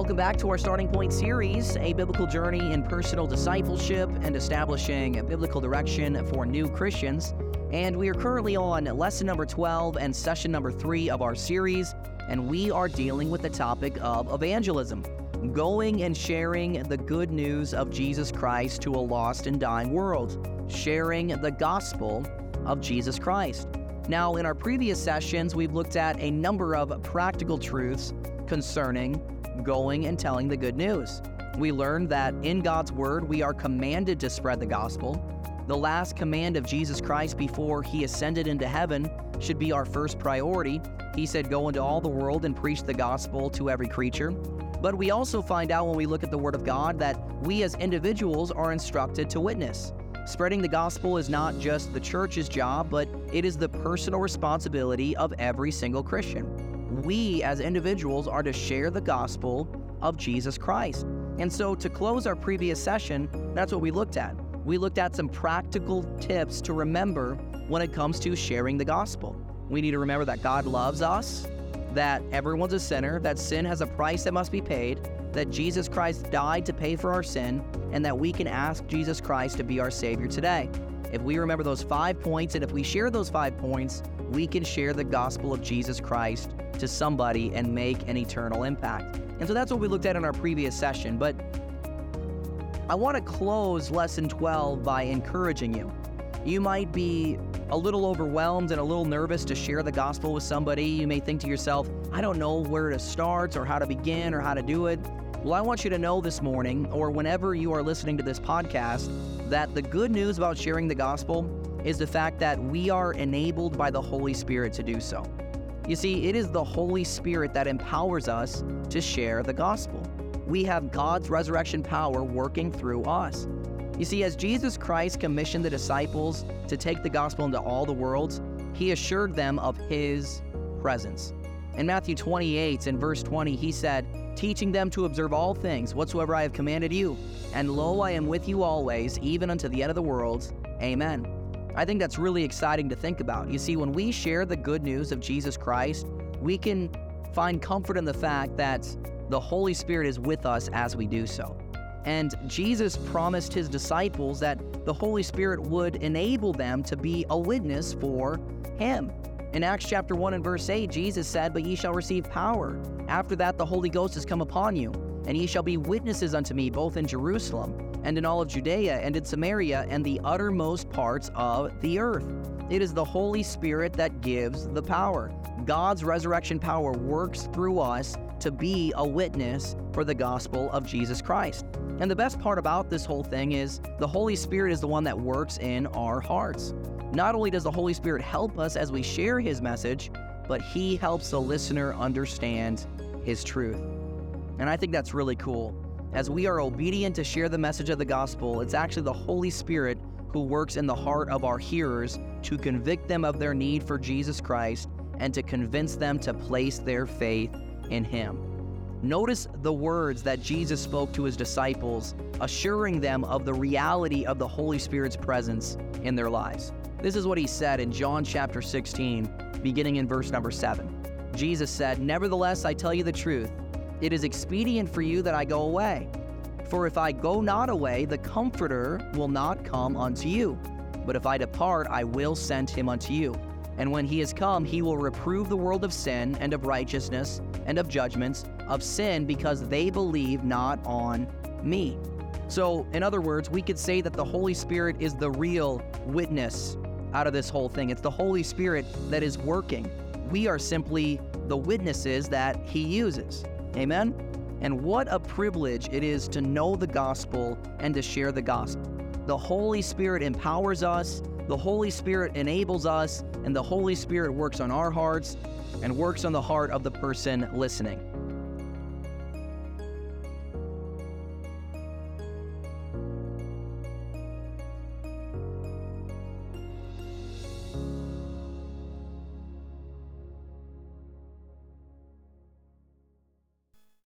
Welcome back to our Starting Point series, a biblical journey in personal discipleship and establishing a biblical direction for new Christians. And we are currently on lesson number 12 and session number 3 of our series, and we are dealing with the topic of evangelism going and sharing the good news of Jesus Christ to a lost and dying world, sharing the gospel of Jesus Christ. Now, in our previous sessions, we've looked at a number of practical truths concerning going and telling the good news. We learned that in God's Word, we are commanded to spread the gospel. The last command of Jesus Christ before he ascended into heaven should be our first priority. He said, Go into all the world and preach the gospel to every creature. But we also find out when we look at the Word of God that we as individuals are instructed to witness. Spreading the gospel is not just the church's job, but it is the personal responsibility of every single Christian we as individuals are to share the gospel of Jesus Christ. And so, to close our previous session, that's what we looked at. We looked at some practical tips to remember when it comes to sharing the gospel. We need to remember that God loves us, that everyone's a sinner, that sin has a price that must be paid, that Jesus Christ died to pay for our sin, and that we can ask Jesus Christ to be our Savior today. If we remember those five points and if we share those five points, we can share the gospel of Jesus Christ to somebody and make an eternal impact. And so that's what we looked at in our previous session. But I want to close lesson 12 by encouraging you. You might be a little overwhelmed and a little nervous to share the gospel with somebody. You may think to yourself, I don't know where to start or how to begin or how to do it. Well, I want you to know this morning or whenever you are listening to this podcast that the good news about sharing the gospel is the fact that we are enabled by the Holy Spirit to do so. You see, it is the Holy Spirit that empowers us to share the gospel. We have God's resurrection power working through us. You see, as Jesus Christ commissioned the disciples to take the gospel into all the worlds, he assured them of his presence. In Matthew 28 and verse 20, he said, Teaching them to observe all things whatsoever I have commanded you. And lo, I am with you always, even unto the end of the world. Amen. I think that's really exciting to think about. You see, when we share the good news of Jesus Christ, we can find comfort in the fact that the Holy Spirit is with us as we do so. And Jesus promised his disciples that the Holy Spirit would enable them to be a witness for him. In Acts chapter 1 and verse 8, Jesus said, But ye shall receive power. After that, the Holy Ghost has come upon you, and ye shall be witnesses unto me both in Jerusalem and in all of Judea and in Samaria and the uttermost parts of the earth. It is the Holy Spirit that gives the power. God's resurrection power works through us to be a witness for the gospel of Jesus Christ. And the best part about this whole thing is the Holy Spirit is the one that works in our hearts. Not only does the Holy Spirit help us as we share his message, but he helps the listener understand his truth. And I think that's really cool. As we are obedient to share the message of the gospel, it's actually the Holy Spirit who works in the heart of our hearers to convict them of their need for Jesus Christ and to convince them to place their faith in Him. Notice the words that Jesus spoke to His disciples, assuring them of the reality of the Holy Spirit's presence in their lives. This is what He said in John chapter 16, beginning in verse number 7. Jesus said, Nevertheless, I tell you the truth. It is expedient for you that I go away. For if I go not away, the Comforter will not come unto you. But if I depart, I will send him unto you. And when he is come, he will reprove the world of sin, and of righteousness, and of judgments, of sin, because they believe not on me. So, in other words, we could say that the Holy Spirit is the real witness out of this whole thing. It's the Holy Spirit that is working. We are simply the witnesses that he uses. Amen? And what a privilege it is to know the gospel and to share the gospel. The Holy Spirit empowers us, the Holy Spirit enables us, and the Holy Spirit works on our hearts and works on the heart of the person listening.